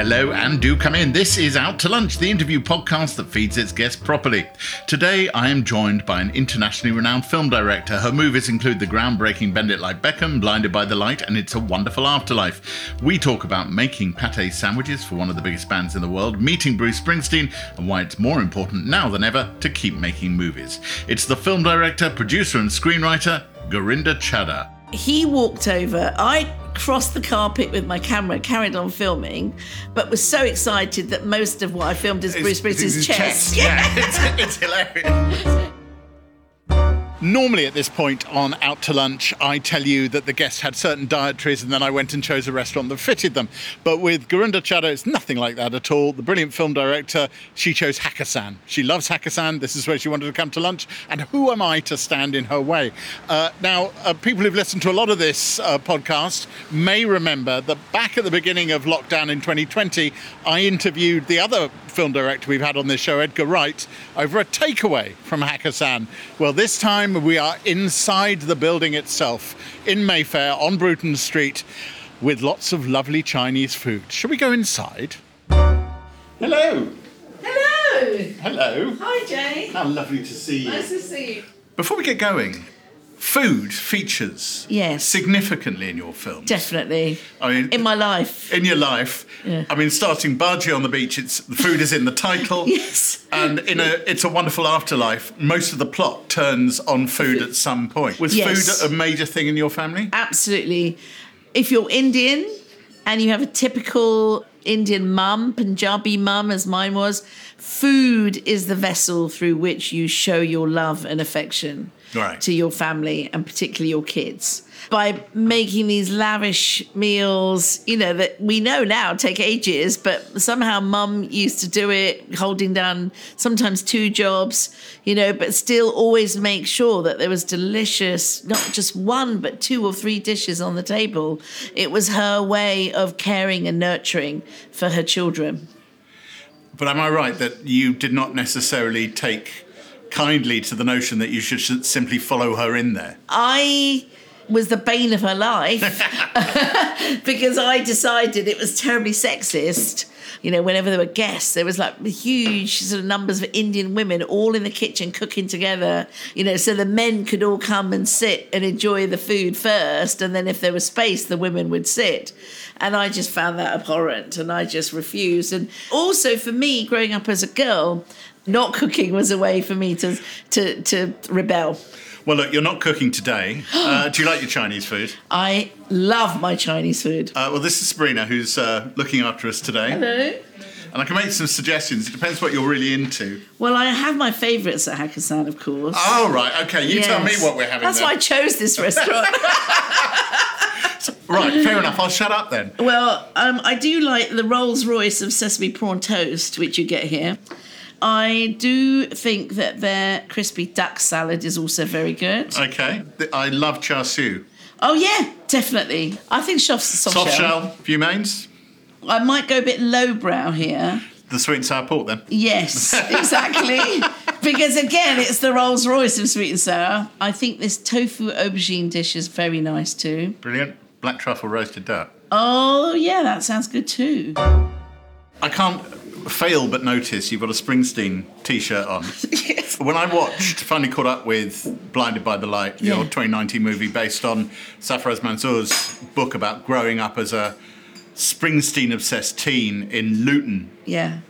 Hello and do come in. This is Out to Lunch, the interview podcast that feeds its guests properly. Today I am joined by an internationally renowned film director. Her movies include the groundbreaking Bend It Like Beckham, Blinded by the Light, and It's a Wonderful Afterlife. We talk about making pate sandwiches for one of the biggest bands in the world, meeting Bruce Springsteen, and why it's more important now than ever to keep making movies. It's the film director, producer, and screenwriter, Gurinder Chadha. he walked over. I crossed the carpet with my camera, carried on filming, but was so excited that most of what I filmed is Bruce Springsteen's chest. Yeah, it's, it's hilarious. Normally, at this point on Out to Lunch, I tell you that the guests had certain dietaries and then I went and chose a restaurant that fitted them. But with Gurinder Chadha, it's nothing like that at all. The brilliant film director, she chose Hakkasan. She loves Hakkasan. This is where she wanted to come to lunch. And who am I to stand in her way? Uh, now, uh, people who've listened to a lot of this uh, podcast may remember that back at the beginning of lockdown in 2020, I interviewed the other film director we've had on this show, Edgar Wright, over a takeaway from Hakkasan. Well, this time we are inside the building itself in Mayfair on Bruton Street with lots of lovely Chinese food. Shall we go inside? Hello. Hello. Hello. Hi, Jay. How lovely to see you. Nice to see you. Before we get going, food features Yes. significantly in your film. Definitely. I mean, In my life. in your life. Yeah. I mean, starting Bhaji on the beach, it's the food is in the title. Yes. And in a It's a Wonderful Afterlife, most of the plot turns on food at some point. Was Yes. food a major thing in your family? Absolutely. If you're Indian and you have a typical Indian mum, Punjabi mum, as mine was, food is the vessel through which you show your love and affection Right. to your family and particularly your kids. By making these lavish meals, you know, that we know now take ages, but somehow mum used to do it, holding down sometimes two jobs, you know, but still always make sure that there was delicious, not just one, but two or three dishes on the table. It was her way of caring and nurturing for her children. But am I right that you did not necessarily take kindly to the notion that you should, should simply follow her in there? I was the bane of her life because I decided it was terribly sexist. You know, whenever there were guests, there was like huge sort of numbers of Indian women all in the kitchen cooking together. You know, so the men could all come and sit and enjoy the food first, and then if there was space, the women would sit. And I just found that abhorrent, and I just refused. And also for me, growing up as a girl, not cooking was a way for me to to to rebel. Well, look, you're not cooking today. Uh, do you like your Chinese food? I love my Chinese food. Uh, well, this is Sabrina who's uh, looking after us today. Hello. And I can make some suggestions. It depends what you're really into. Well, I have my favourites at Hakkasan, of course. Oh, right. Okay. You tell me what we're having That's then. why I chose this restaurant. Right, fair enough. I'll shut up then. well, um, I do like the Rolls Royce of sesame prawn toast, which you get here. I do think that their crispy duck salad is also very good. Okay. I love char siu. Oh yeah, definitely. I think soft, soft, Soft shell. shell, few mains. I might go a bit lowbrow here. The sweet and sour pork then. Yes, exactly. because again, it's the Rolls Royce of sweet and sour. I think this tofu aubergine dish is very nice too. Brilliant. Black truffle roasted duck. Oh yeah, that sounds good too. I can't fail but notice you've got a Springsteen t-shirt on. yes. When I watched, finally caught up with Blinded by the Light, your Yeah. 2019 movie based on Sarfraz Manzoor's book about growing up as a Springsteen-obsessed teen in Luton. Yeah.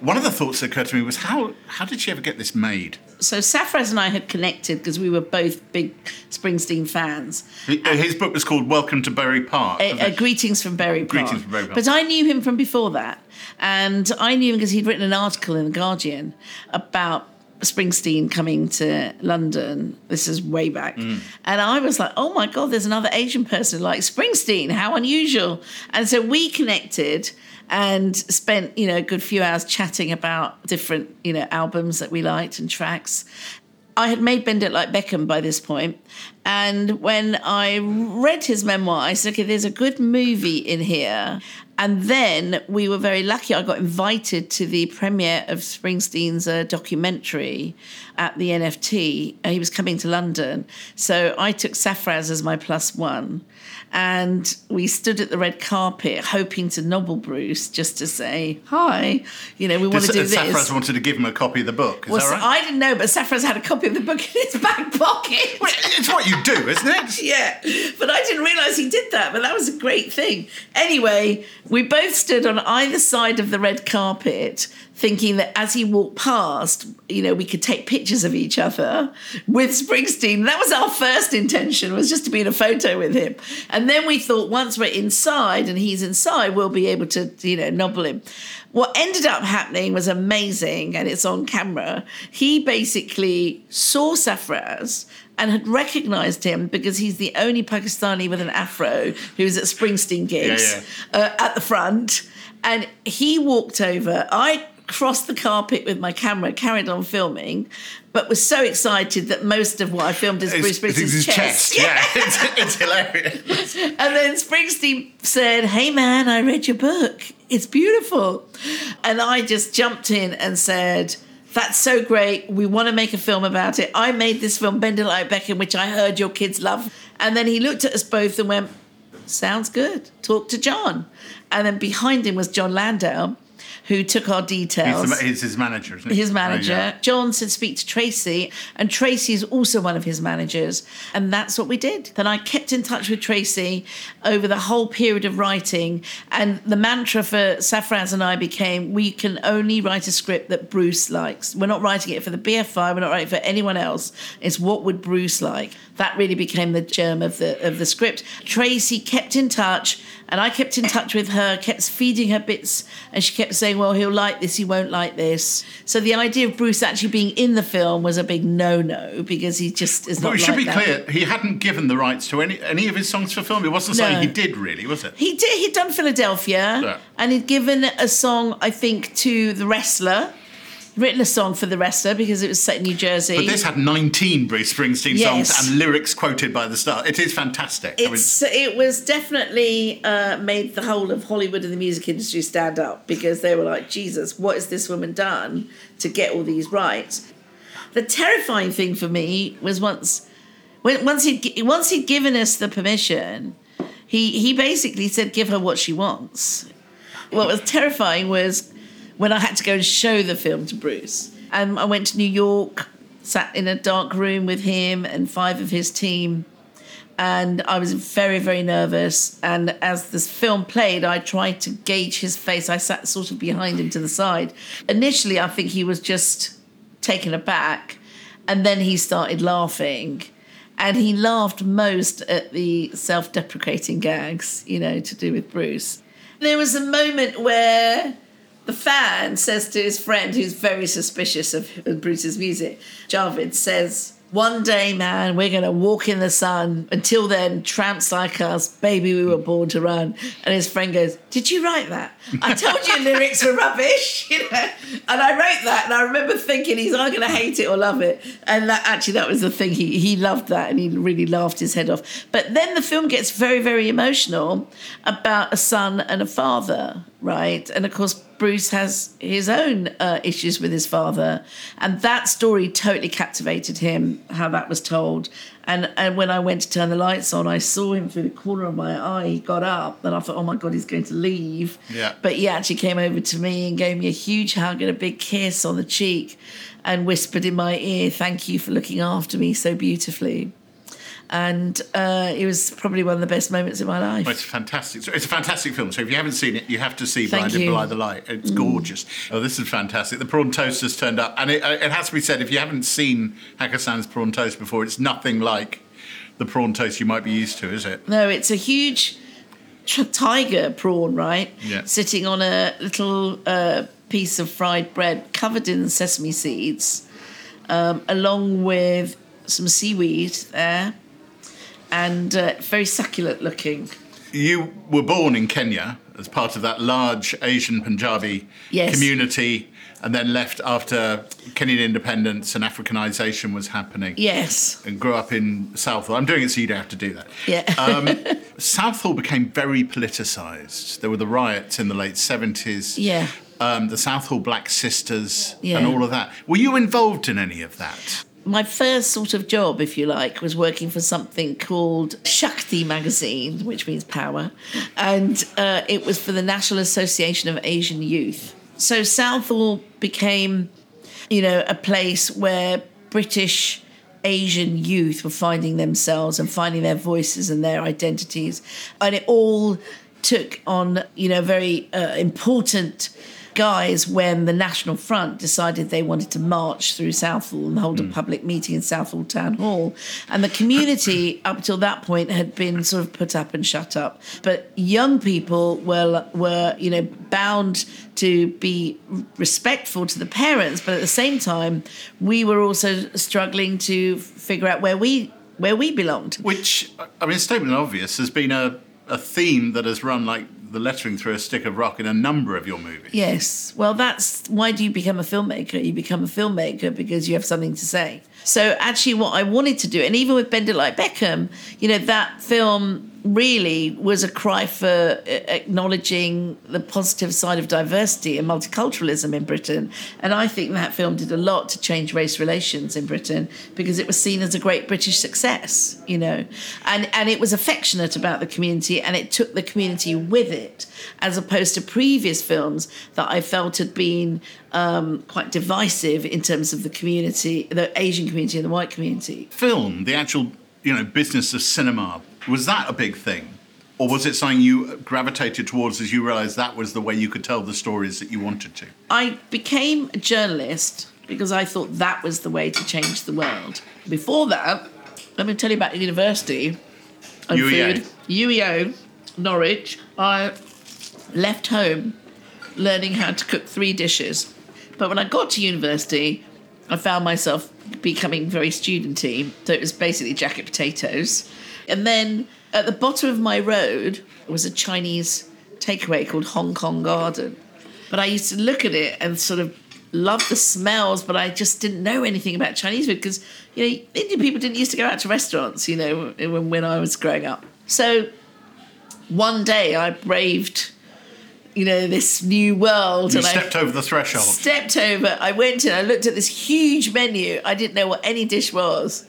One of the thoughts that occurred to me was how how did she ever get this made? So Sarfraz and I had connected because we were both big Springsteen fans. His book was called Welcome to Bury Park. Uh, uh, greetings from Bury Park. Greetings from Bury Park. But I knew him from before that, and I knew him because he'd written an article in the Guardian about Springsteen coming to London. This is way back. Mm. And I was like, oh my God, there's another Asian person like Springsteen. How unusual. And so we connected and spent, you know, a good few hours chatting about different, you know, albums that we liked and tracks. I had made Bend It Like Beckham by this point, and when I read his memoir, I said, "Okay, there's a good movie in here." And then we were very lucky. I got invited to the premiere of Springsteen's uh, documentary at the NFT. Uh, he was coming to London, so I took Sarfraz as my plus one, and we stood at the red carpet hoping to nobble Bruce just to say hi. You know, we want to do this. Sarfraz wanted to give him a copy of the book. Is Well, that right? I didn't know, but Sarfraz had a copy of the book in his back pocket. Well, it's what you do, isn't it? yeah, but I didn't realise he did that. But that was a great thing. Anyway, we both stood on either side of the red carpet, thinking that as he walked past, you know, we could take pictures of each other with Springsteen. That was our first intention, was just to be in a photo with him. And then we thought once we're inside and he's inside, we'll be able to, you know, nobble him. What ended up happening was amazing, and it's on camera. He basically saw Sarfraz and had recognized him because he's the only Pakistani with an afro who was at Springsteen gigs Uh, at the front. And he walked over. I crossed the carpet with my camera, carried on filming, but was so excited that most of what I filmed is Bruce Springsteen's his chest. Yeah, it's, it's hilarious. And then Springsteen said, Hey man, I read your book. It's beautiful. And I just jumped in and said, That's so great. We want to make a film about it. I made this film, Bend It Like Beckham, which I heard your kids love. And then he looked at us both and went, Sounds good. Talk to Jon. And then behind him was Jon Landau, who took our details He's, the, he's his manager, isn't he? his manager. Oh, yeah. Jon said speak to Tracy, and Tracy is also one of his managers. And that's what we did. Then I kept in touch with Tracy over the whole period of writing. And the mantra for Sarfraz and I became we can only write a script that Bruce likes. We're not writing it for the BFI, we're not writing it for anyone else. It's what would Bruce like. That really became the germ of the of the script. Tracy kept in touch and I kept in touch with her, kept feeding her bits, and she kept saying, Well, he'll like this, he won't like this. So the idea of Bruce actually being in the film was a big no no because he just is not. But we should like be that. clear, he hadn't given the rights to any any of his songs for film. It wasn't No. saying he did, really, was it? He did. He'd done Philadelphia, Yeah. and he'd given a song, I think, to the wrestler. Written a song for the wrestler because it was set in New Jersey. But this had 19 Bruce Springsteen Yes. songs and lyrics quoted by the star. It is fantastic. I mean, it was definitely uh, made the whole of Hollywood and the music industry stand up because they were like, Jesus, what has this woman done to get all these rights? The terrifying thing for me was once, when, once he once he'd given us the permission, he he basically said, "Give her what she wants." What was terrifying was when I had to go and show the film to Bruce, and I went to New York, sat in a dark room with him and five of his team and I was very, very nervous. And as this film played, I tried to gauge his face. I sat sort of behind him to the side. Initially, I think he was just taken aback, and then he started laughing. And he laughed most at the self deprecating gags, you know, to do with Bruce. There was a moment where the fan says to his friend, who's very suspicious of Bruce's music, Javed says, One day, man, we're going to walk in the sun. Until then, tramps like us, baby, we were born to run. And his friend goes, Did you write that? I told you lyrics were rubbish, you know. And I wrote that, and I remember thinking he's either going to hate it or love it. And that actually, that was the thing. He, he loved that, and he really laughed his head off. But then the film gets very, very emotional about a son and a father, right? And of course, Bruce has his own uh, issues with his father, and that story totally captivated him. How that was told, and and when I went to turn the lights on, I saw him through the corner of my eye. He got up, and I thought, oh my god, he's going to leave. Yeah. But he actually came over to me and gave me a huge hug and a big kiss on the cheek, and whispered in my ear, "Thank you for looking after me so beautifully." And uh, it was probably one of the best moments in my life. It's fantastic. It's a fantastic film. So if you haven't seen it, you have to see Blinded. Mm. by the Light. It's gorgeous. Oh, this is fantastic. The prawn toast has turned up, and it, it has to be said if you haven't seen Hakkasan's prawn toast before, it's nothing like the prawn toast you might be used to, is it? No, it's a huge tiger prawn, right? Yeah. Sitting on a little uh, piece of fried bread covered in sesame seeds. um, along with some seaweed there, and uh, very succulent looking. You were born in Kenya as part of that large Asian Punjabi Yes. community, and then left after Kenyan independence and Africanization was happening. Yes. And grew up in Southall. I'm doing it so you don't have to do that. Yeah. Um, Southall became very politicised. There were the riots in the late 70s. Yeah. Um, the Southall Black Sisters Yeah. and all of that. Were you involved in any of that? My first sort of job, if you like, was working for something called Shakti magazine, which means power, and uh, it was for the National Association of Asian Youth. So Southall became, you know, a place where British Asian youth were finding themselves and finding their voices and their identities, and it all took on, you know, very uh, important guys when the National Front decided they wanted to march through Southall and hold a hmm. public meeting in Southall Town Hall. And the community, up till that point, had been sort of put up and shut up. But young people were, were you know, bound to be respectful to the parents, but at the same time, we were also struggling to figure out where we where we belonged. Which, I mean, it's statement obvious, has been a, a theme that has run like the lettering through a stick of rock in a number of your movies. Yes. Well, that's why do you become a filmmaker? You become a filmmaker because you have something to say. So actually, what I wanted to do, and even with Bend It Like Beckham, you know, that film really was a cry for uh, acknowledging the positive side of diversity and multiculturalism in Britain. And I think that film did a lot to change race relations in Britain because it was seen as a great British success, you know, and and it was affectionate about the community and it took the community with it, as opposed to previous films that I felt had been um, quite divisive in terms of the community, the Asian community and the white community. Film, the actual, you know, business of cinema, was that a big thing? Or was it something you gravitated towards as you realised that was the way you could tell the stories that you wanted to? I became a journalist because I thought that was the way to change the world. Before that, let me tell you about university and UEA. food. UEA, Norwich. I left home learning how to cook three dishes. But when I got to university, I found myself becoming very studenty. So it was basically jacket potatoes. And then at the bottom of my road was a Chinese takeaway called Hong Kong Garden. But I used to look at it and sort of love the smells, but I just didn't know anything about Chinese food because, you know, Indian people didn't used to go out to restaurants, you know, when, when I was growing up. So one day I braved, you know, this new world. You and I stepped over the threshold. stepped over. I went in. I looked at this huge menu. I didn't know what any dish was,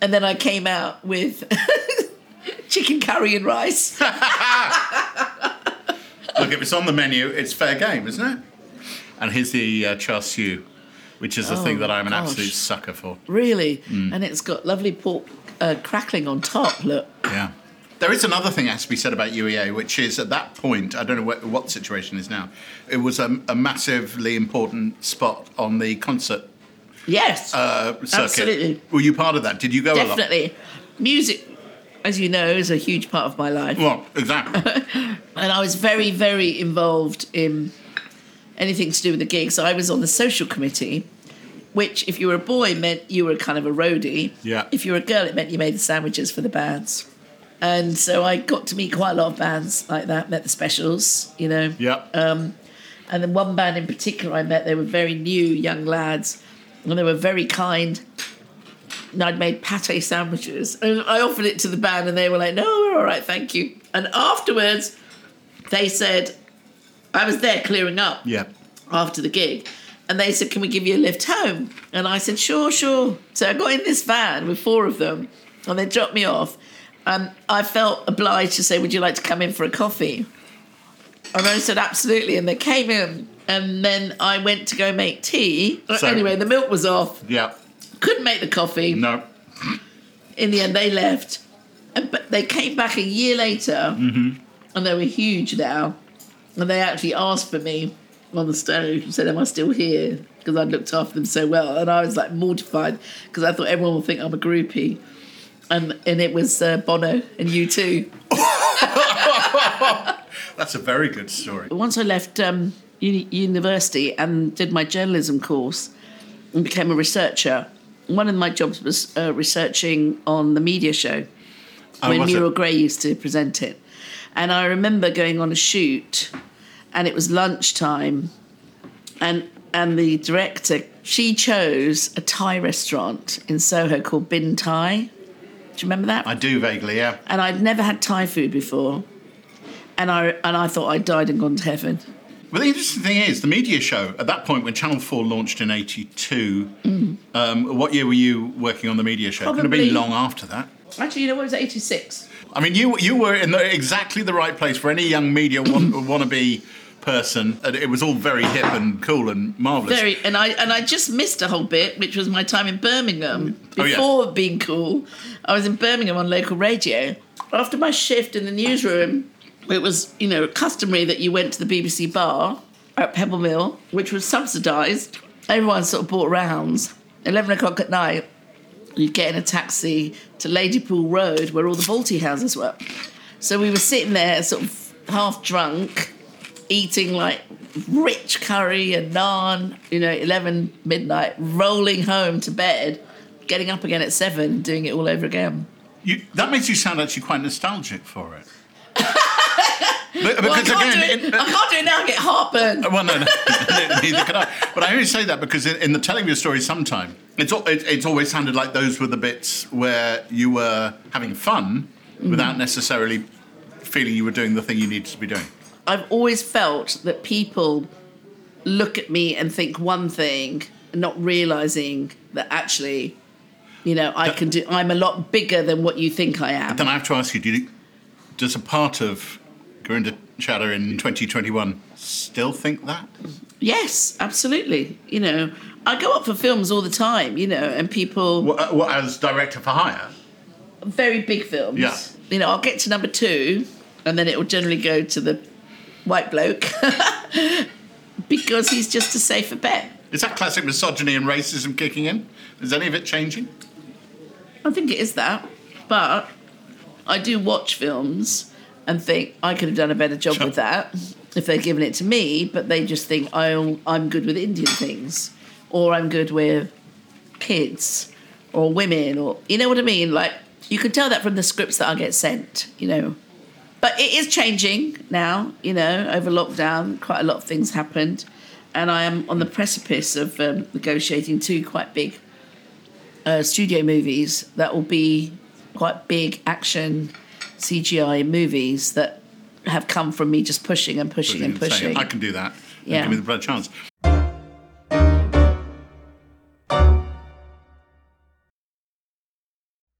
and then I came out with chicken curry and rice. Look, if it's on the menu, it's fair game, isn't it? And here's the uh, char siu, which is the Oh, thing that I'm an gosh. absolute sucker for. really, and it's got lovely pork uh, crackling on top. Look, Yeah. There is another thing that has to be said about UEA, which is at that point, I don't know what, what the situation is now, it was a, a massively important spot on the concert yes, uh, circuit. Absolutely. Were you part of that? Did you go a lot? definitely. Music, as you know, is a huge part of my life. Well, exactly. and I was very, very involved in anything to do with the gigs. I was on the social committee, which, if you were a boy, meant you were kind of a roadie. Yeah. If you were a girl, it meant you made the sandwiches for the bands. And so I got to meet quite a lot of bands like that. Met the Specials, you know. yeah. Um, and then one band in particular I met, they were very new young lads, and they were very kind. And I'd made pate sandwiches, and I offered it to the band, and they were like, "No, we're all right, thank you." And afterwards, they said, I was there clearing up yeah. after the gig. And they said, Can we give you a lift home? And I said, Sure, sure. So I got in this van with four of them and they dropped me off. And I felt obliged to say, Would you like to come in for a coffee? And I said, Absolutely. And they came in. And then I went to go make tea. So- anyway, the milk was off. Yeah. Couldn't make the coffee. No. In the end, they left. And, but they came back a year later mm-hmm. and they were huge now. And they actually asked for me on the stage and said, Am I still here? Because I'd looked after them so well. And I was like mortified because I thought everyone would think I'm a groupie. And, and it was uh, Bono and you too. That's a very good story. Once I left um, uni- university and did my journalism course, and became a researcher. One of my jobs was uh, researching on the media show Oh, when it? Muriel Gray used to present it. And I remember going on a shoot, and it was lunchtime, and and the director she chose a Thai restaurant in Soho called Bahn Thai. Do you remember that? I do vaguely, yeah. and I'd never had Thai food before, and I and I thought I'd died and gone to heaven. Well, the interesting thing is, the media show at that point when Channel 4 launched in 82, um, what year were you working on the media show? It Could have Probably- been long after that. Actually, you know what? It was eighty six. I mean, you you were in the, exactly the right place for any young media want, wannabe person. And it was all very hip and cool and marvelous. Very, and I and I just missed a whole bit, which was my time in Birmingham Oh, yeah. before being cool. I was in Birmingham on local radio. After my shift in the newsroom, it was you know customary that you went to the BBC bar at Pebble Mill, which was subsidised. Everyone sort of bought rounds. Eleven o'clock at night, you'd get in a taxi to Ladypool Road, where all the Balti houses were. So we were sitting there, sort of half drunk, eating like rich curry and naan, you know, 11 midnight, rolling home to bed, getting up again at 7, doing it all over again. You, that makes you sound actually quite nostalgic for it. But- Well, I, because can't again, do it, I can't do it now, I get heartburn. Well, no, no, neither can I. But I only say that because in, in the telling of your story, sometime it's it, it's always sounded like those were the bits where you were having fun mm-hmm. without necessarily feeling you were doing the thing you needed to be doing. I've always felt that people look at me and think one thing, not realizing that actually, you know, I can do. I'm a lot bigger than what you think I am. Then I have to ask you: Do you, does a part of Gurinder Chadha in 2021 still think that? Yes, absolutely. You know, I go up for films all the time. You know, and people What, uh, what, as director for hire? very big films. Yeah. You know, I'll get to number two, and then it will generally go to the white bloke because he's just a safer bet. Is that classic misogyny and racism kicking in? Is any of it changing? I think it is that, but I do watch films and think I could have done a better job Sure. with that if they'd given it to me. But they just think oh, I'm good with Indian things, or I'm good with kids, or women, or you know what I mean. Like you can tell that from the scripts that I get sent. You know. But it is changing now, you know, over lockdown, quite a lot of things happened. And I am on the precipice of um, negotiating two quite big uh, studio movies that will be quite big action CGI movies that have come from me just pushing and pushing and Saying, pushing. I can do that. Yeah. Give me the blood chance.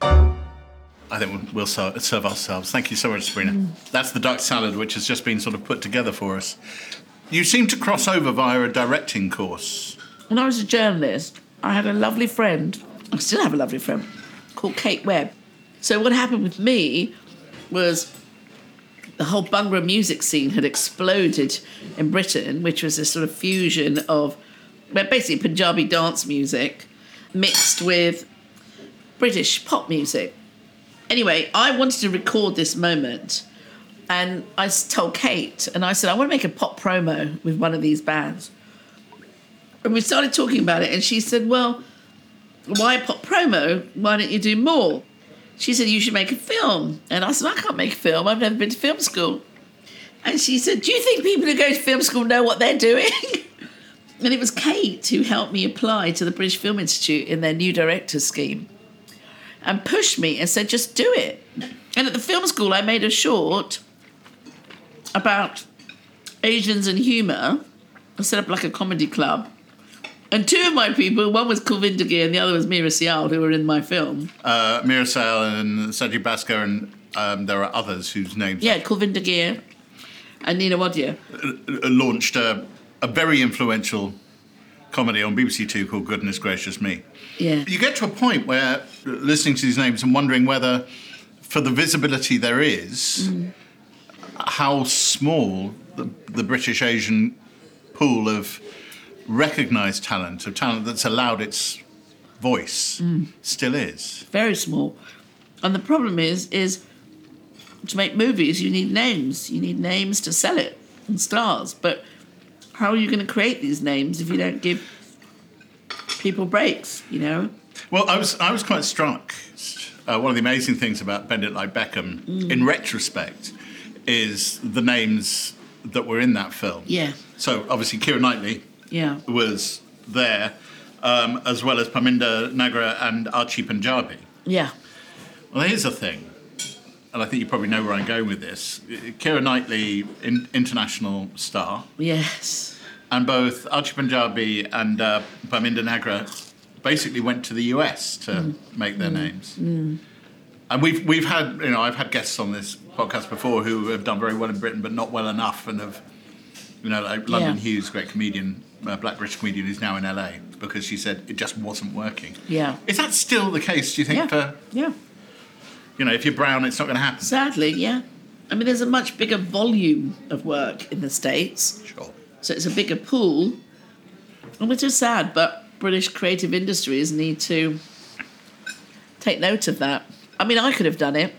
I think we'll- we'll serve, serve ourselves. Thank you so much, Sabrina. Mm. That's the duck salad, which has just been sort of put together for us. You seem to cross over via a directing course. when I was a journalist, I had a lovely friend, I still have a lovely friend, called Kate Webb. So what happened with me was the whole Bhangra music scene had exploded in Britain, which was a sort of fusion of well, basically Punjabi dance music mixed with British pop music. Anyway, I wanted to record this moment. And I told Kate, and I said, I want to make a pop promo with one of these bands. And we started talking about it, and she said, Well, why pop promo? Why don't you do more? She said, You should make a film. And I said, I can't make a film. I've never been to film school. And she said, Do you think people who go to film school know what they're doing? and it was Kate who helped me apply to the British Film Institute in their new director scheme and pushed me and said, Just do it. And at the film school, I made a short about Asians and humour. I set up like a comedy club. And two of my people, one was Kulvinder Ghir and the other was Meera Syal, who were in my film. Uh, Meera Syal and Sajid Bhaskar and um, there are others whose names Yeah, Kulvinder and Nina Wadia. uh, launched a, a very influential comedy on BBC Two called Goodness Gracious Me. Yeah. You get to a point where listening to these names and wondering whether, for the visibility there is, mm. how small the, the British Asian pool of recognised talent, of talent that's allowed its voice, mm. still is. very small. And the problem is, is to make movies, you need names. You need names to sell it and stars. But how are you going to create these names if you don't give people breaks? You know? Well, I was I was quite struck. Uh, one of the amazing things about Bend It Like Beckham, in retrospect, is the names that were in that film. Yeah, So obviously, Keira Knightley yeah, was there, um, as well as Parminder Nagra and Archie Punjabi. yeah, Well, here's the thing, and I think you probably know where I'm going with this. Keira Knightley, in, international star, yes, and both Archie Punjabi and uh, Parminder Nagra basically went to the US to make their names. And we've we've had you know I've had guests on this podcast before who have done very well in Britain but not well enough and have you know like London Yeah. Hughes, great comedian, uh, black British comedian who's now in LA because she said it just wasn't working. yeah, Is that still the case? Do you think yeah, for yeah. You know if you're brown it's not going to happen? Sadly, yeah. I mean, there's a much bigger volume of work in the States. Sure. So it's a bigger pool, and which is sad, but British creative industries need to take note of that. I mean, I could have done it.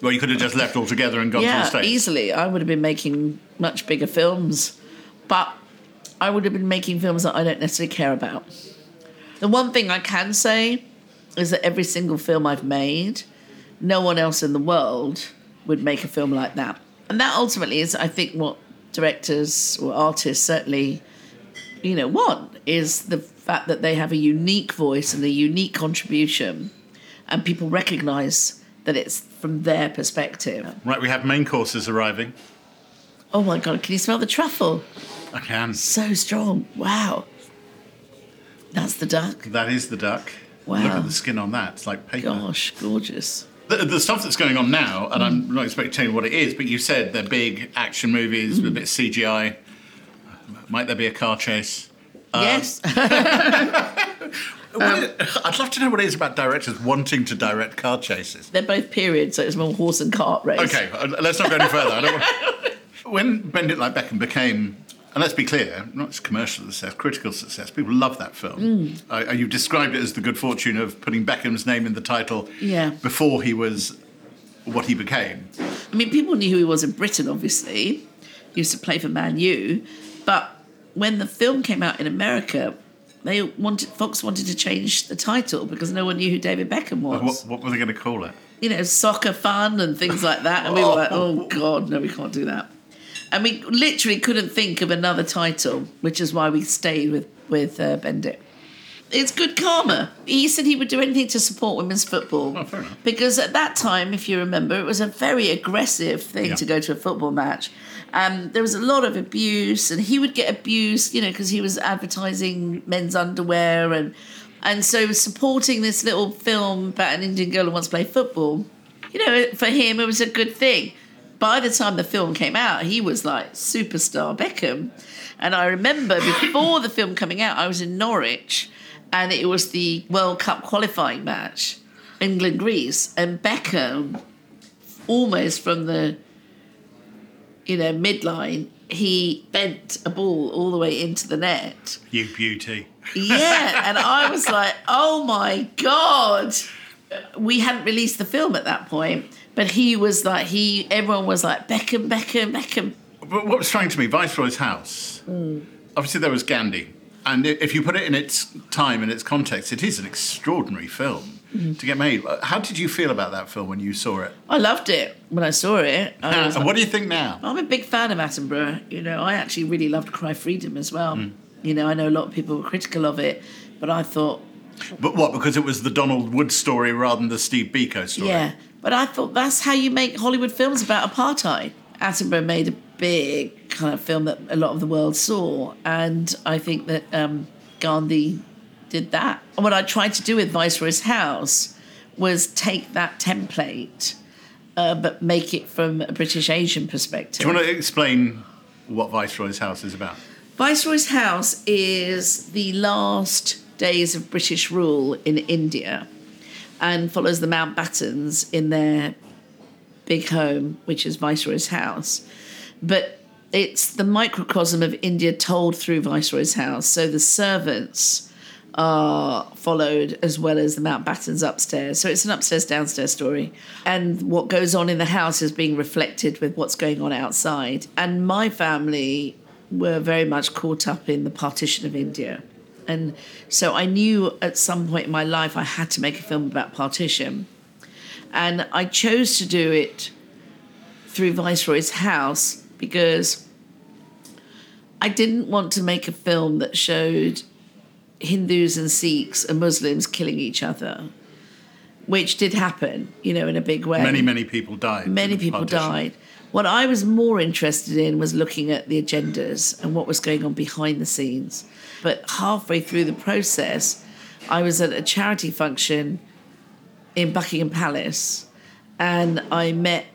Well, you could have just left altogether and gone to the yeah, States. easily. I would have been making much bigger films, but I would have been making films that I don't necessarily care about. The one thing I can say is that every single film I've made, no one else in the world would make a film like that. And that ultimately is, I think, what directors or artists certainly, you know, want is the fact that they have a unique voice and a unique contribution, and people recognise that it's from their perspective. Right, we have main courses arriving. Oh my god, can you smell the truffle? I can. So strong. Wow. That's the duck. That is the duck. Wow. Look at the skin on that. It's like paper. Gosh, gorgeous. The, the stuff that's going on now, and I'm mm. not expecting to tell you what it is, but you said they're big action movies with a mm. bit of CGI. Might there be a car chase? Um, yes. Um, what- I'd love to know what it is about directors wanting to direct car chases. They're both periods, so it's more horse and cart race. Okay, uh, let's not go any further. I don't want... When Bend It Like Beckham became, and let's be clear, not just commercial success, critical success, people love that film. Uh, uh, you've described it as the good fortune of putting Beckham's name in the title Yeah. before he was what he became. I mean, people knew who he was in Britain, obviously. He used to play for Man U. But when the film came out in America, they wanted Fox wanted to change the title because no one knew who David Beckham was. What, what were they going to call it? you know, soccer fun and things like that. And we were like, oh God, no, we can't do that. And we literally couldn't think of another title, which is why we stayed with with uh, Bendit. It's good karma. He said he would do anything to support women's football. Oh. Because at that time, if you remember, it was a very aggressive thing Yeah. to go to a football match. Um, there was a lot of abuse, and he would get abused, you know, because he was advertising men's underwear and and so supporting this little film about an Indian girl who wants to play football, you know, for him it was a good thing. By the time the film came out, he was like superstar Beckham. And I remember before the film coming out, I was in Norwich and it was the World Cup qualifying match, England Greece, and Beckham almost from the you know midline, he bent a ball all the way into the net. You beauty. Yeah, and I was like, oh my god. We hadn't released the film at that point, but he was like, he everyone was like Beckham, Beckham, Beckham. But what was striking to me, Viceroy's House, hmm. obviously there was Gandhi. And if you put it in its time and its context, it is an extraordinary film hmm. to get made. Uh, How did you feel about that film when you saw it? I loved it when I saw it. I and what do you think now? I'm a big fan of Attenborough. You know, I actually really loved Cry Freedom as well. Hmm. You know, I know a lot of people were critical of it, but I thought, But what? Because it was the Donald Wood story rather than the Steve Biko story. yeah. But I thought that's how you make Hollywood films about apartheid. Attenborough made a big kind of film that a lot of the world saw, and I think that um, Gandhi did that. And what I tried to do with Viceroy's House was take that template uh, but make it from a British Asian perspective. Do you want to explain what Viceroy's house is about? Viceroy's house is the last days of British rule in India and follows the Mountbattens in their big home, which is Viceroy's house. But it's the microcosm of India told through Viceroy's house. So the servants are followed as well as the Mountbattens upstairs. So it's an upstairs downstairs story. And what goes on in the house is being reflected with what's going on outside. And my family were very much caught up in the partition of India. And so I knew at some point in my life I had to make a film about partition. And I chose to do it through Viceroy's house because I didn't want to make a film that showed Hindus and Sikhs and Muslims killing each other, which did happen, you know, in a big way. Many, many people died. Many people partition. died. What I was more interested in was looking at the agendas and what was going on behind the scenes. But halfway through the process, I was at a charity function in Buckingham Palace and I met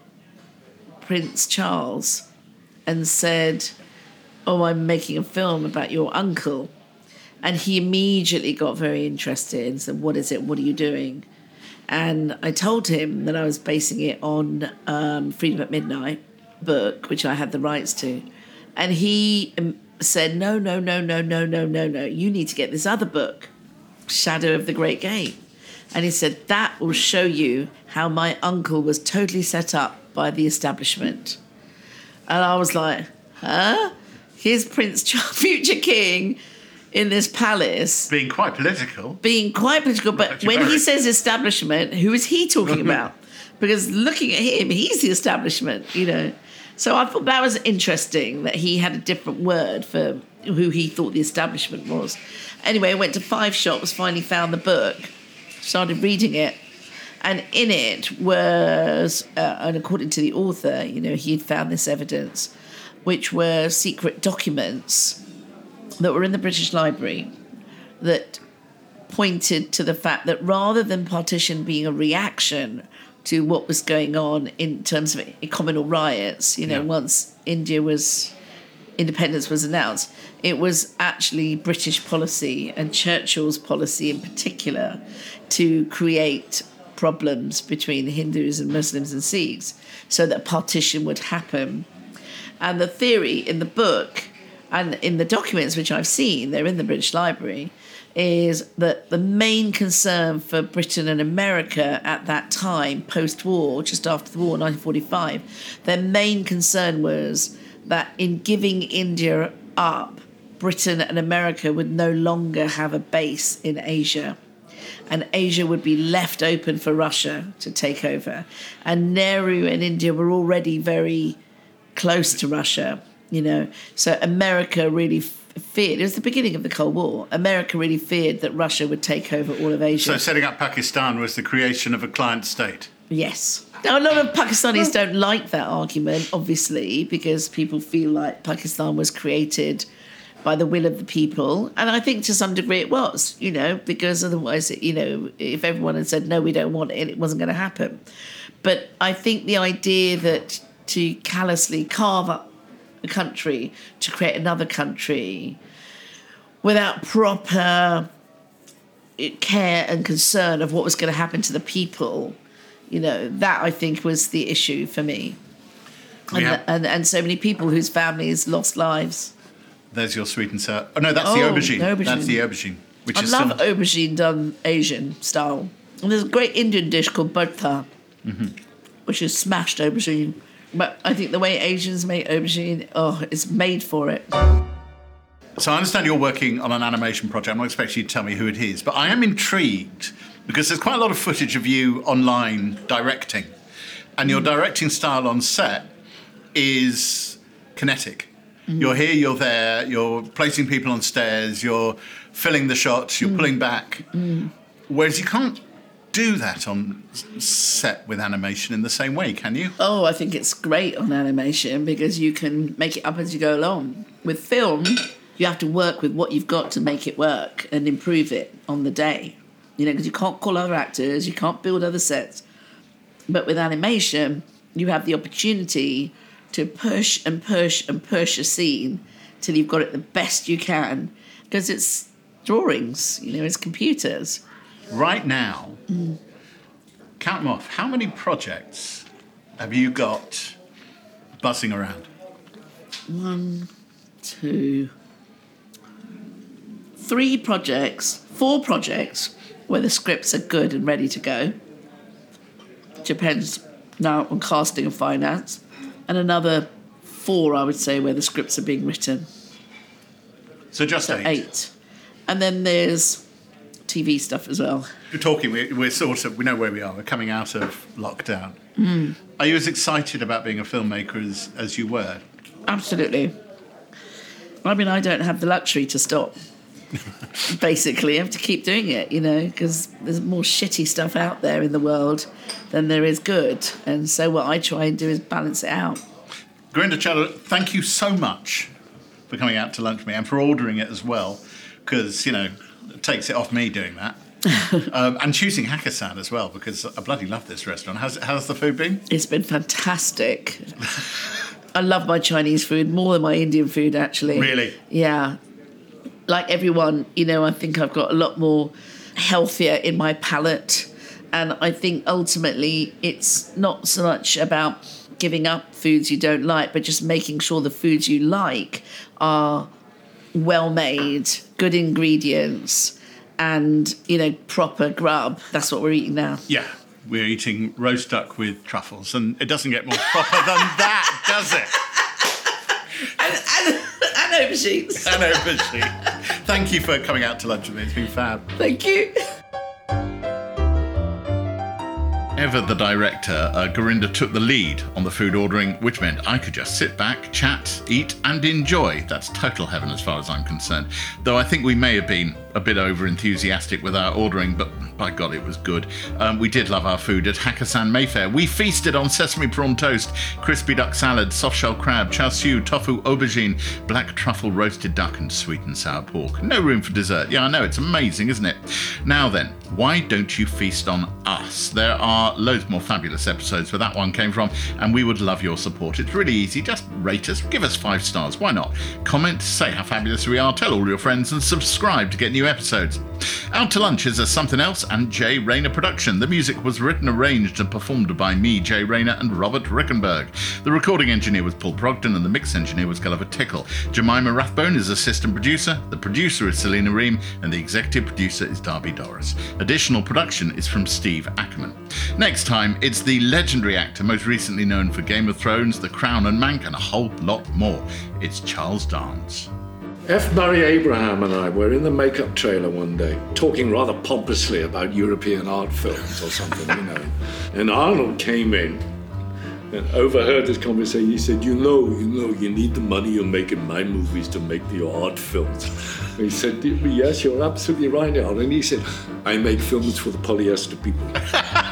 Prince Charles and said, Oh, I'm making a film about your uncle. And he immediately got very interested and said, What is it? What are you doing? And I told him that I was basing it on um, Freedom at Midnight book, which I had the rights to. And he said, No, no, no, no, no, no, no, no. You need to get this other book, Shadow of the Great Game. And he said, That will show you how my uncle was totally set up by the establishment. And I was like, Huh? Here's Prince Charles, future king, in this palace Being quite political. being quite political, but when he says establishment, who is he talking about? Because looking at him, he's the establishment, you know. So I thought that was interesting that he had a different word for who he thought the establishment was. Anyway, I went to five shops, finally found the book, started reading it, and in it was, uh, and according to the author, you know, he had found this evidence, which were secret documents that were in the British Library that pointed to the fact that rather than partition being a reaction to what was going on in terms of communal riots, you know, Yeah. once India was independence was announced, it was actually British policy and Churchill's policy in particular to create problems between Hindus and Muslims and Sikhs so that partition would happen. And the theory in the book and in the documents which I've seen, they're in the British Library, is that the main concern for Britain and America at that time, post war, just after the war, 1945, their main concern was that in giving India up, Britain and America would no longer have a base in Asia and Asia would be left open for Russia to take over. And Nehru and India were already very close to Russia, you know. So America really feared, it was the beginning of the Cold War, America really feared that Russia would take over all of Asia. So setting up Pakistan was the creation of a client state. Yes. Now, a lot of Pakistanis don't like that argument, obviously, because people feel like Pakistan was created by the will of the people. And I think to some degree it was, you know, because otherwise, you know, if everyone had said, no, we don't want it, it wasn't going to happen. But I think the idea that to callously carve up a country to create another country without proper eh, care and concern of what was going to happen to the people, you know, that I think was the issue for me. And, have- and, and so many people whose families lost lives. There's your sweet and sour. Oh no, that's the Oh, aubergine. the aubergine. That's the aubergine, which I is love still. aubergine done Asian style. And there's a great Indian dish called bharta, mm-hmm. which is smashed aubergine. But I think the way Asians make aubergine, oh, it's made for it. So I understand you're working on an animation project. I'm not expecting you to tell me who it is, but I am intrigued because there's quite a lot of footage of you online directing, and your directing style on set is kinetic. Mm. You're here, you're there, you're placing people on stairs, you're filling the shots, you're mm. pulling back. Mm. Whereas you can't do that on set with animation in the same way, can you? Oh, I think it's great on animation because you can make it up as you go along. With film, you have to work with what you've got to make it work and improve it on the day. You know, because you can't call other actors, you can't build other sets. But with animation, you have the opportunity to push and push and push a scene till you've got it the best you can because it's drawings, you know, it's computers. Right now, count them off. How many projects have you got buzzing around? One, two, three projects, four projects where the scripts are good and ready to go. Depends now on casting and finance. And another four, I would say, where the scripts are being written. So just So eight. eight. And then there's TV stuff as well. We're talking. We're, we're sort of. We know where we are. We're coming out of lockdown. Hmm. Are you as excited about being a filmmaker as, as you were? Absolutely. I mean, I don't have the luxury to stop. Basically, I have to keep doing it, you know, because there's more shitty stuff out there in the world than there is good. And so, what I try and do is balance it out. Gurinder Chadha, thank you so much for coming out to lunch with me and for ordering it as well, because you know takes it off me doing that. um, and choosing Hakkasan as well because I bloody love this restaurant. How's how's the food been? It's been fantastic. I love my Chinese food more than my Indian food, actually. Really? Yeah. Like everyone, you know, I think I've got a lot more healthier in my palate. And I think ultimately it's not so much about giving up foods you don't like, but just making sure the foods you like are well made, good ingredients, and, you know, proper grub. That's what we're eating now. Yeah, we're eating roast duck with truffles, and it doesn't get more proper than that, does it? And, and, and aubergines. And aubergine. Thank you for coming out to lunch with me. It's been fab. Thank you. Ever the director, uh, Gurinder took the lead on the food ordering, which meant I could just sit back, chat, eat, and enjoy. That's total heaven as far as I'm concerned. Though I think we may have been a bit over enthusiastic with our ordering, but by God, it was good. Um, we did love our food at Hakkasan Mayfair. We feasted on sesame prawn toast, crispy duck salad, soft shell crab, char siu, tofu, aubergine, black truffle roasted duck, and sweet and sour pork. No room for dessert. Yeah, I know, it's amazing, isn't it? Now then, why don't you feast on us? There are loads more fabulous episodes where that one came from, and we would love your support. It's really easy. Just rate us, give us five stars. Why not? Comment, say how fabulous we are, tell all your friends, and subscribe to get new episodes. Out to Lunch is a Something Else and Jay Rayner production. The music was written, arranged, and performed by me, Jay Rayner, and Robert Rickenberg. The recording engineer was Paul Brogden, and the mix engineer was Gulliver Tickle. Jemima Rathbone is assistant producer. The producer is Selena Ream, and the executive producer is Darby Doris. Additional production is from Steve Ackerman. Next time, it's the legendary actor most recently known for Game of Thrones, The Crown, and Mank, and a whole lot more. It's Charles Dance. F. Murray Abraham and I were in the makeup trailer one day, talking rather pompously about European art films or something, you know. And Arnold came in and overheard this conversation. He said, You know, you know, you need the money you're making my movies to make the art films. And he said, Yes, you're absolutely right, Arnold. And he said, I make films for the polyester people.